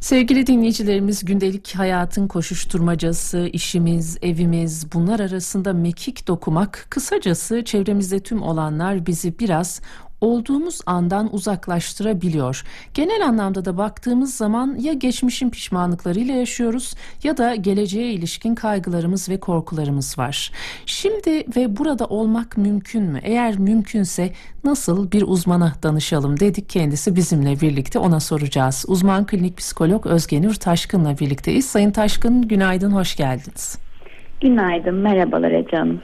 Sevgili dinleyicilerimiz gündelik hayatın koşuşturmacası, işimiz, evimiz bunlar arasında mekik dokumak, kısacası çevremizde tüm olanlar bizi biraz olduğumuz andan uzaklaştırabiliyor. Genel anlamda da baktığımız zaman ya geçmişin pişmanlıklarıyla yaşıyoruz ya da geleceğe ilişkin kaygılarımız ve korkularımız var. Şimdi ve burada olmak mümkün mü? Eğer mümkünse nasıl bir uzmana danışalım dedik kendisi bizimle birlikte ona soracağız. Uzman klinik psikolog Özgenür Taşkın'la birlikteyiz. Sayın Taşkın günaydın, hoş geldiniz. Günaydın, merhabalar Ece Hanım.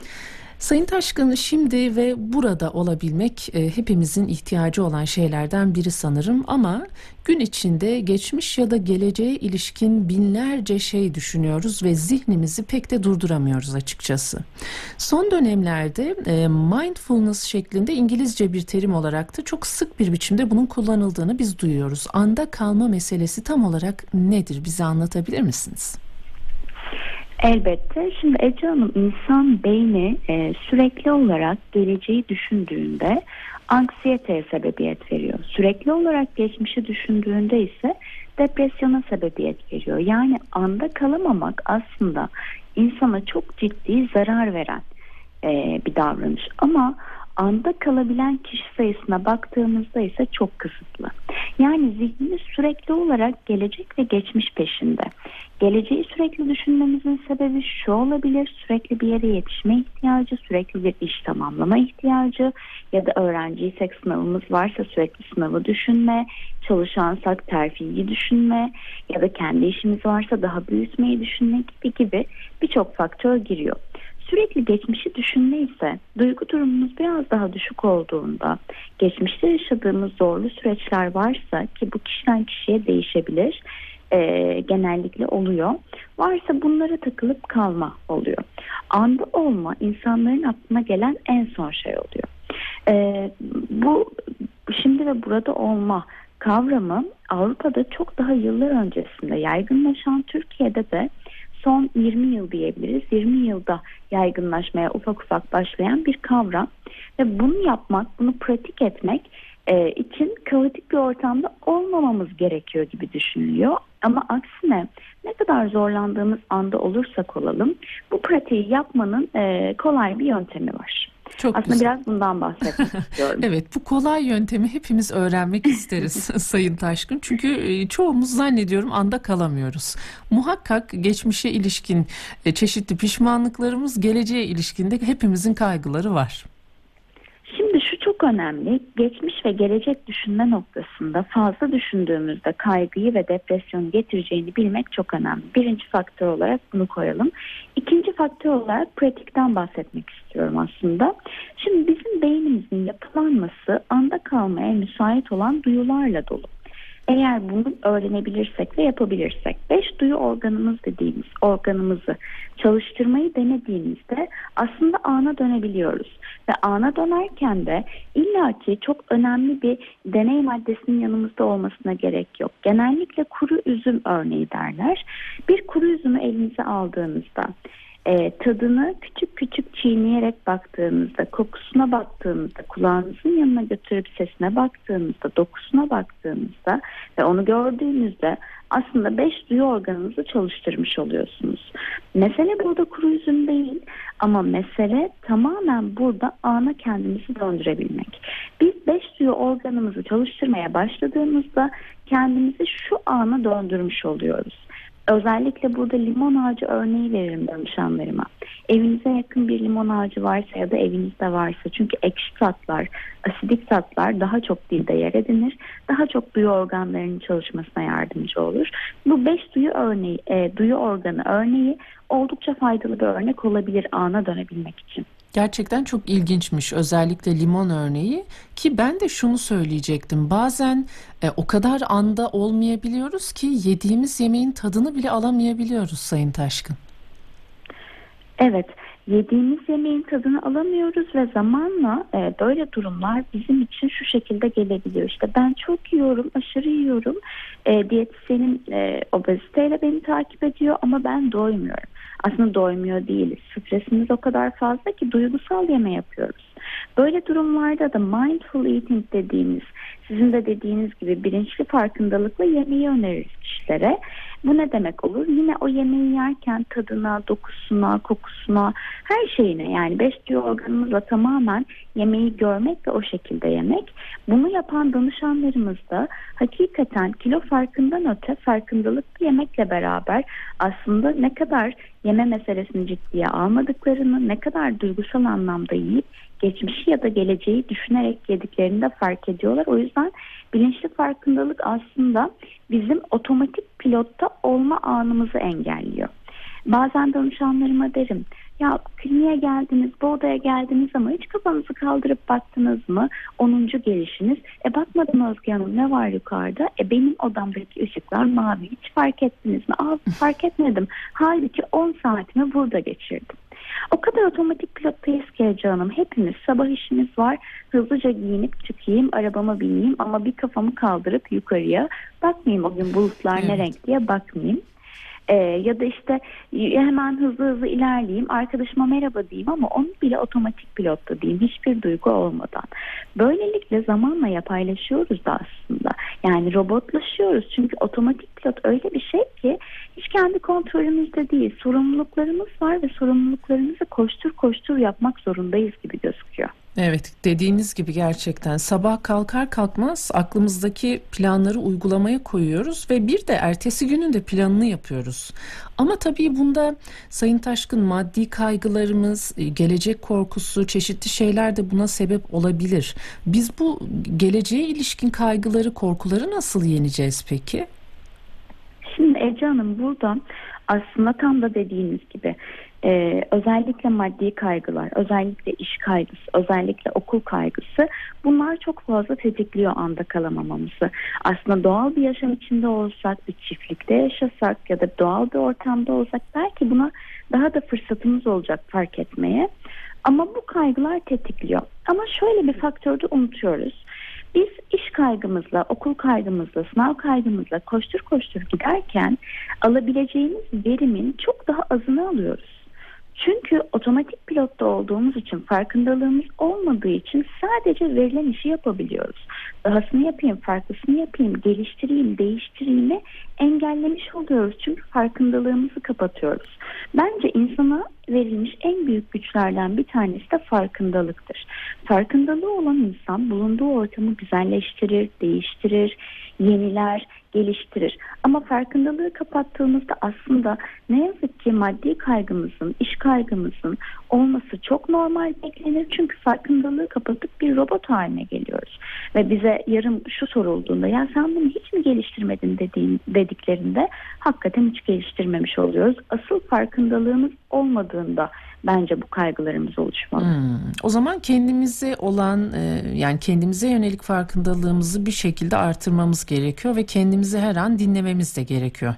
Sayın Taşkın şimdi ve burada olabilmek e, hepimizin ihtiyacı olan şeylerden biri sanırım ama gün içinde geçmiş ya da geleceğe ilişkin binlerce şey düşünüyoruz ve zihnimizi pek de durduramıyoruz açıkçası. Son dönemlerde e, mindfulness şeklinde İngilizce bir terim olarak da çok sık bir biçimde bunun kullanıldığını biz duyuyoruz. Anda kalma meselesi tam olarak nedir? Bize anlatabilir misiniz? Elbette. Şimdi Ece Hanım insan beyni e, sürekli olarak geleceği düşündüğünde anksiyeteye sebebiyet veriyor. Sürekli olarak geçmişi düşündüğünde ise depresyona sebebiyet veriyor. Yani anda kalamamak aslında insana çok ciddi zarar veren e, bir davranış. Ama anda kalabilen kişi sayısına baktığımızda ise çok kısıtlı. Yani zihnimiz sürekli olarak gelecek ve geçmiş peşinde. Geleceği sürekli düşünmemizin sebebi şu olabilir. Sürekli bir yere yetişme ihtiyacı, sürekli bir iş tamamlama ihtiyacı ya da öğrenciysek sınavımız varsa sürekli sınavı düşünme, çalışansak terfiyi düşünme ya da kendi işimiz varsa daha büyütmeyi düşünme gibi gibi birçok faktör giriyor. Sürekli geçmişi düşünme ise duygu durumumuz biraz daha düşük olduğunda geçmişte yaşadığımız zorlu süreçler varsa ki bu kişiden kişiye değişebilir e, genellikle oluyor. Varsa bunlara takılıp kalma oluyor. Anda olma insanların aklına gelen en son şey oluyor. E, bu şimdi ve burada olma kavramı Avrupa'da çok daha yıllar öncesinde yaygınlaşan Türkiye'de de son 20 yıl diyebiliriz. 20 yılda yaygınlaşmaya ufak ufak başlayan bir kavram ve bunu yapmak, bunu pratik etmek e, için kaotik bir ortamda olmamamız gerekiyor gibi düşünülüyor. Ama aksine ne kadar zorlandığımız anda olursak olalım bu pratiği yapmanın e, kolay bir yöntemi var. Çok Aslında güzel. biraz bundan bahsetmek istiyorum. evet bu kolay yöntemi hepimiz öğrenmek isteriz Sayın Taşkın. Çünkü e, çoğumuz zannediyorum anda kalamıyoruz. Muhakkak geçmişe ilişkin e, çeşitli pişmanlıklarımız geleceğe ilişkinde hepimizin kaygıları var. Şu çok önemli. Geçmiş ve gelecek düşünme noktasında fazla düşündüğümüzde kaygıyı ve depresyonu getireceğini bilmek çok önemli. Birinci faktör olarak bunu koyalım. İkinci faktör olarak pratikten bahsetmek istiyorum aslında. Şimdi bizim beynimizin yapılanması anda kalmaya müsait olan duyularla dolu. Eğer bunu öğrenebilirsek ve yapabilirsek beş duyu organımız dediğimiz organımızı çalıştırmayı denediğimizde aslında ana dönebiliyoruz. Ve ana dönerken de illaki çok önemli bir deney maddesinin yanımızda olmasına gerek yok. Genellikle kuru üzüm örneği derler. Bir kuru üzümü elinize aldığınızda e, tadını küçük küçük çiğneyerek baktığınızda, kokusuna baktığınızda, kulağınızın yanına götürüp sesine baktığınızda, dokusuna baktığınızda ve onu gördüğünüzde aslında beş duyu organınızı çalıştırmış oluyorsunuz. Mesele burada kuru üzüm değil ama mesele tamamen burada ana kendimizi döndürebilmek. Biz beş duyu organımızı çalıştırmaya başladığımızda kendimizi şu ana döndürmüş oluyoruz. Özellikle burada limon ağacı örneği veririm danışanlarıma. Evinize yakın bir limon ağacı varsa ya da evinizde varsa çünkü ekşi tatlar, asidik tatlar daha çok dilde yer edinir. Daha çok duyu organlarının çalışmasına yardımcı olur. Bu beş duyu örneği, e, duyu organı örneği oldukça faydalı bir örnek olabilir ana dönebilmek için. Gerçekten çok ilginçmiş özellikle limon örneği ki ben de şunu söyleyecektim bazen e, o kadar anda olmayabiliyoruz ki yediğimiz yemeğin tadını bile alamayabiliyoruz Sayın Taşkın. Evet yediğimiz yemeğin tadını alamıyoruz ve zamanla e, böyle durumlar bizim için şu şekilde gelebiliyor. İşte ben çok yiyorum, aşırı yiyorum. E, diyetisyenim e, obeziteyle beni takip ediyor ama ben doymuyorum. Aslında doymuyor değiliz. Stresimiz o kadar fazla ki duygusal yeme yapıyoruz. Böyle durumlarda da mindful eating dediğimiz sizin de dediğiniz gibi bilinçli farkındalıkla yemeği öneririz kişilere. Bu ne demek olur? Yine o yemeği yerken tadına, dokusuna, kokusuna, her şeyine yani beş duyu organımızla tamamen yemeği görmek ve o şekilde yemek. Bunu yapan danışanlarımız da hakikaten kilo farkından öte farkındalıklı yemekle beraber aslında ne kadar yeme meselesini ciddiye almadıklarını, ne kadar duygusal anlamda yiyip geçmişi ya da geleceği düşünerek yediklerini de fark ediyorlar. O yüzden bilinçli farkındalık aslında bizim otomatik pilotta olma anımızı engelliyor. Bazen danışanlarıma derim ya kliniğe geldiniz, bu odaya geldiniz ama hiç kafanızı kaldırıp baktınız mı? 10. gelişiniz. E bakmadım Özge Hanım ne var yukarıda? E benim odamdaki ışıklar mavi. Hiç fark ettiniz mi? Aa fark etmedim. Halbuki 10 saatimi burada geçirdim. O kadar otomatik pilottayız ki canım. Hepimiz sabah işimiz var. Hızlıca giyinip çıkayım, arabama bineyim ama bir kafamı kaldırıp yukarıya bakmayayım o gün bulutlar evet. ne renk diye bakmayayım. Ee, ya da işte hemen hızlı hızlı ilerleyeyim arkadaşıma merhaba diyeyim ama onu bile otomatik pilotta diyeyim hiçbir duygu olmadan. Böylelikle zamanla yapaylaşıyoruz da aslında. Yani robotlaşıyoruz çünkü otomatik pilot öyle bir şey ki hiç kendi kontrolümüzde değil. Sorumluluklarımız var ve sorumluluklarımızı koştur koştur yapmak zorundayız gibi gözüküyor. Evet dediğiniz gibi gerçekten sabah kalkar kalkmaz aklımızdaki planları uygulamaya koyuyoruz ve bir de ertesi günün de planını yapıyoruz. Ama tabii bunda Sayın Taşkın maddi kaygılarımız, e, gelecek korkusu, çeşitli şeyler de buna sebep olabilir. Biz bu geleceğe ilişkin kaygıları, korkuları nasıl yeneceğiz peki? Ece Hanım burada aslında tam da dediğiniz gibi ee, özellikle maddi kaygılar, özellikle iş kaygısı, özellikle okul kaygısı bunlar çok fazla tetikliyor anda kalamamamızı. Aslında doğal bir yaşam içinde olsak, bir çiftlikte yaşasak ya da doğal bir ortamda olsak belki buna daha da fırsatımız olacak fark etmeye. Ama bu kaygılar tetikliyor. Ama şöyle bir faktörde unutuyoruz. Biz iş kaygımızla, okul kaygımızla, sınav kaygımızla koştur koştur giderken alabileceğimiz verimin çok daha azını alıyoruz. Çünkü otomatik pilotta olduğumuz için farkındalığımız olmadığı için sadece verilen işi yapabiliyoruz. Dahasını yapayım, farklısını yapayım, geliştireyim, değiştireyim engellemiş oluyoruz. Çünkü farkındalığımızı kapatıyoruz. Bence insana verilmiş en büyük güçlerden bir tanesi de farkındalıktır. Farkındalığı olan insan bulunduğu ortamı güzelleştirir, değiştirir, yeniler, geliştirir. Ama farkındalığı kapattığımızda aslında ne yazık ki maddi kaygımızın, iş kaygımızın olması çok normal beklenir. Çünkü farkındalığı kapatıp bir robot haline geliyoruz. Ve bize yarım şu sorulduğunda ya sen bunu hiç mi geliştirmedin dediğin, dediklerinde hakikaten hiç geliştirmemiş oluyoruz. Asıl farkındalığımız olmadığında bence bu kaygılarımız oluşmalı. Hmm. O zaman kendimize olan e, yani kendimize yönelik farkındalığımızı bir şekilde artırmamız gerekiyor ve kendimizi her an dinlememiz de gerekiyor.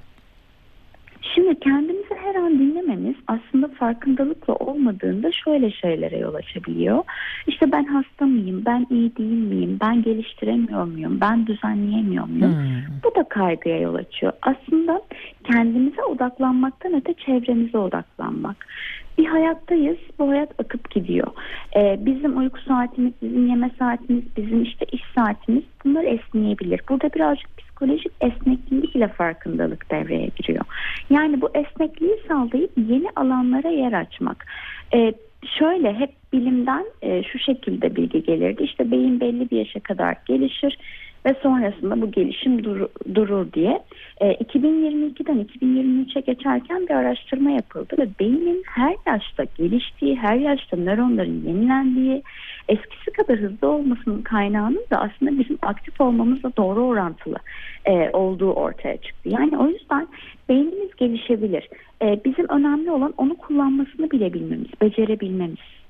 Şimdi kendimizi her an dinlememiz aslında farkındalıkla olmadığında şöyle şeylere yol açabiliyor. İşte ben hasta mıyım, ben iyi değil miyim, ben geliştiremiyor muyum, ben düzenleyemiyor muyum? Hmm. Bu da kaygıya yol açıyor. Aslında kendimize odaklanmaktan öte çevremize odaklanmak bir hayattayız. Bu hayat akıp gidiyor. Ee, bizim uyku saatimiz, bizim yeme saatimiz, bizim işte iş saatimiz bunlar esneyebilir. Burada birazcık psikolojik esneklik ile farkındalık devreye giriyor. Yani bu esnekliği sağlayıp yeni alanlara yer açmak. Ee, şöyle hep bilimden e, şu şekilde bilgi gelirdi. İşte beyin belli bir yaşa kadar gelişir ve sonrasında bu gelişim dur, durur diye. E, 2022'den 2023'e geçerken bir araştırma yapıldı ve beynin her yaşta geliştiği, her yaşta nöronların yenilendiği, eskisi kadar hızlı olmasının kaynağının da aslında bizim aktif olmamızla doğru orantılı e, olduğu ortaya çıktı. Yani o yüzden beynimiz gelişebilir. E, bizim önemli olan onu kullanmasını bilebilmemiz, becerebilmemiz.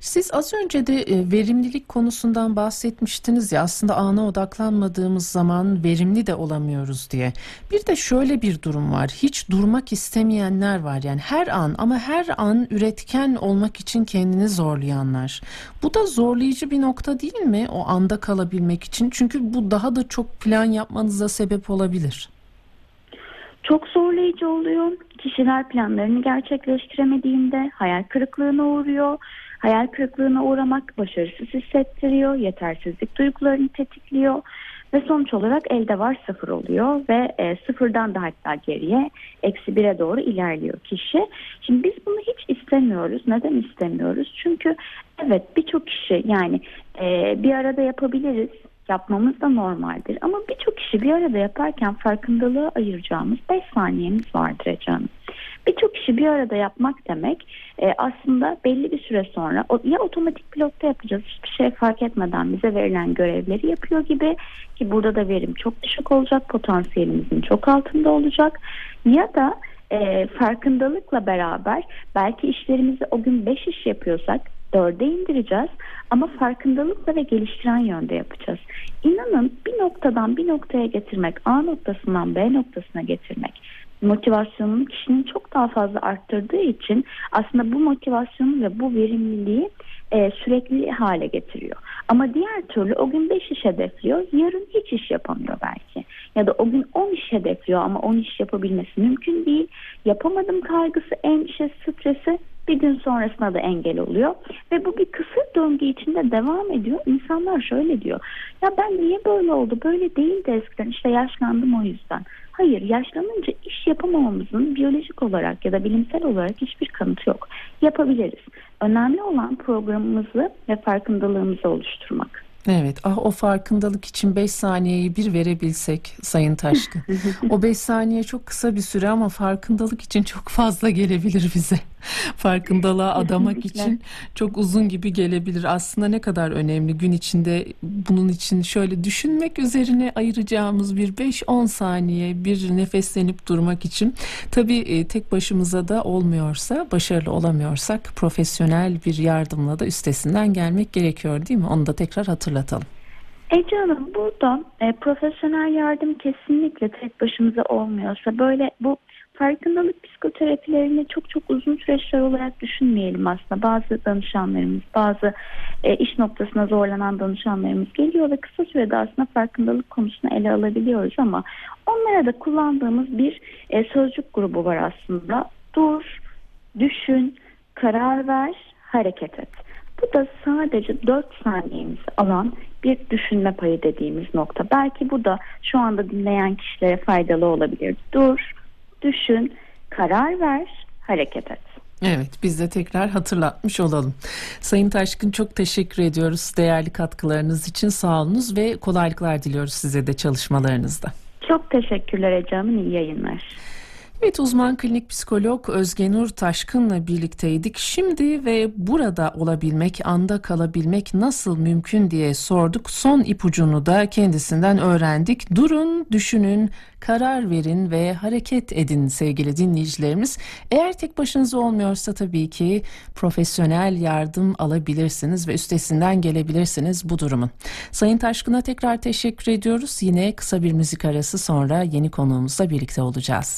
Siz az önce de e, verimlilik konusundan bahsetmiştiniz ya aslında ana odaklanmadığımız zaman verimli de olamıyoruz diye. Bir de şöyle bir durum var. Hiç durmak istemeyenler var. Yani her an ama her an üretken olmak için kendini zorlayanlar. Bu da zorlayıcı bir nokta değil mi? O anda kalabilmek için. Çünkü bu daha da çok plan yapmanıza sebep olabilir. Çok zorlayıcı oluyor. Kişiler planlarını gerçekleştiremediğinde hayal kırıklığına uğruyor Hayal kırıklığına uğramak başarısız hissettiriyor, yetersizlik duygularını tetikliyor ve sonuç olarak elde var sıfır oluyor ve e, sıfırdan da hatta geriye eksi bire doğru ilerliyor kişi. Şimdi biz bunu hiç istemiyoruz. Neden istemiyoruz? Çünkü evet birçok kişi yani e, bir arada yapabiliriz yapmamız da normaldir. Ama birçok kişi bir arada yaparken farkındalığı ayıracağımız 5 saniyemiz vardır Ece. Birçok kişi bir arada yapmak demek e, aslında belli bir süre sonra ya otomatik pilotta yapacağız hiçbir şey fark etmeden bize verilen görevleri yapıyor gibi ki burada da verim çok düşük olacak potansiyelimizin çok altında olacak ya da e, farkındalıkla beraber belki işlerimizi o gün 5 iş yapıyorsak dörde indireceğiz ama farkındalıkla ve geliştiren yönde yapacağız. İnanın bir noktadan bir noktaya getirmek, A noktasından B noktasına getirmek motivasyonunu kişinin çok daha fazla arttırdığı için aslında bu motivasyonu ve bu verimliliği e, sürekli hale getiriyor. Ama diğer türlü o gün 5 iş hedefliyor, yarın hiç iş yapamıyor belki. Ya da o gün 10 iş hedefliyor ama 10 iş yapabilmesi mümkün değil. Yapamadım kaygısı, endişe, stresi bir gün sonrasında da engel oluyor. Ve bu bir kısır döngü içinde devam ediyor. İnsanlar şöyle diyor. Ya ben niye böyle oldu? Böyle değildi eskiden. İşte yaşlandım o yüzden. Hayır yaşlanınca iş yapamamamızın biyolojik olarak ya da bilimsel olarak hiçbir kanıtı yok. Yapabiliriz. Önemli olan programımızı ve farkındalığımızı oluşturmak. Evet, ah o farkındalık için 5 saniyeyi bir verebilsek Sayın Taşkın. o 5 saniye çok kısa bir süre ama farkındalık için çok fazla gelebilir bize. Farkındalığa adamak için çok uzun gibi gelebilir. Aslında ne kadar önemli gün içinde bunun için şöyle düşünmek üzerine ayıracağımız bir 5-10 saniye bir nefeslenip durmak için. Tabii e, tek başımıza da olmuyorsa, başarılı olamıyorsak profesyonel bir yardımla da üstesinden gelmek gerekiyor değil mi? Onu da tekrar hatırlatalım. Ece Hanım burada e, profesyonel yardım kesinlikle tek başımıza olmuyorsa böyle bu farkındalık psikoterapilerini çok çok uzun süreçler olarak düşünmeyelim aslında. Bazı danışanlarımız, bazı e, iş noktasına zorlanan danışanlarımız geliyor ve kısa sürede aslında farkındalık konusunu ele alabiliyoruz ama onlara da kullandığımız bir e, sözcük grubu var aslında. Dur, düşün, karar ver, hareket et. Bu da sadece 4 saniyemizi alan bir düşünme payı dediğimiz nokta. Belki bu da şu anda dinleyen kişilere faydalı olabilir. Dur, düşün, karar ver, hareket et. Evet biz de tekrar hatırlatmış olalım. Sayın Taşkın çok teşekkür ediyoruz değerli katkılarınız için sağolunuz ve kolaylıklar diliyoruz size de çalışmalarınızda. Çok teşekkürler Ecem, iyi yayınlar. Evet uzman klinik psikolog Özgenur Taşkın'la birlikteydik. Şimdi ve burada olabilmek, anda kalabilmek nasıl mümkün diye sorduk. Son ipucunu da kendisinden öğrendik. Durun, düşünün, karar verin ve hareket edin sevgili dinleyicilerimiz. Eğer tek başınıza olmuyorsa tabii ki profesyonel yardım alabilirsiniz ve üstesinden gelebilirsiniz bu durumun. Sayın Taşkın'a tekrar teşekkür ediyoruz. Yine kısa bir müzik arası sonra yeni konuğumuzla birlikte olacağız.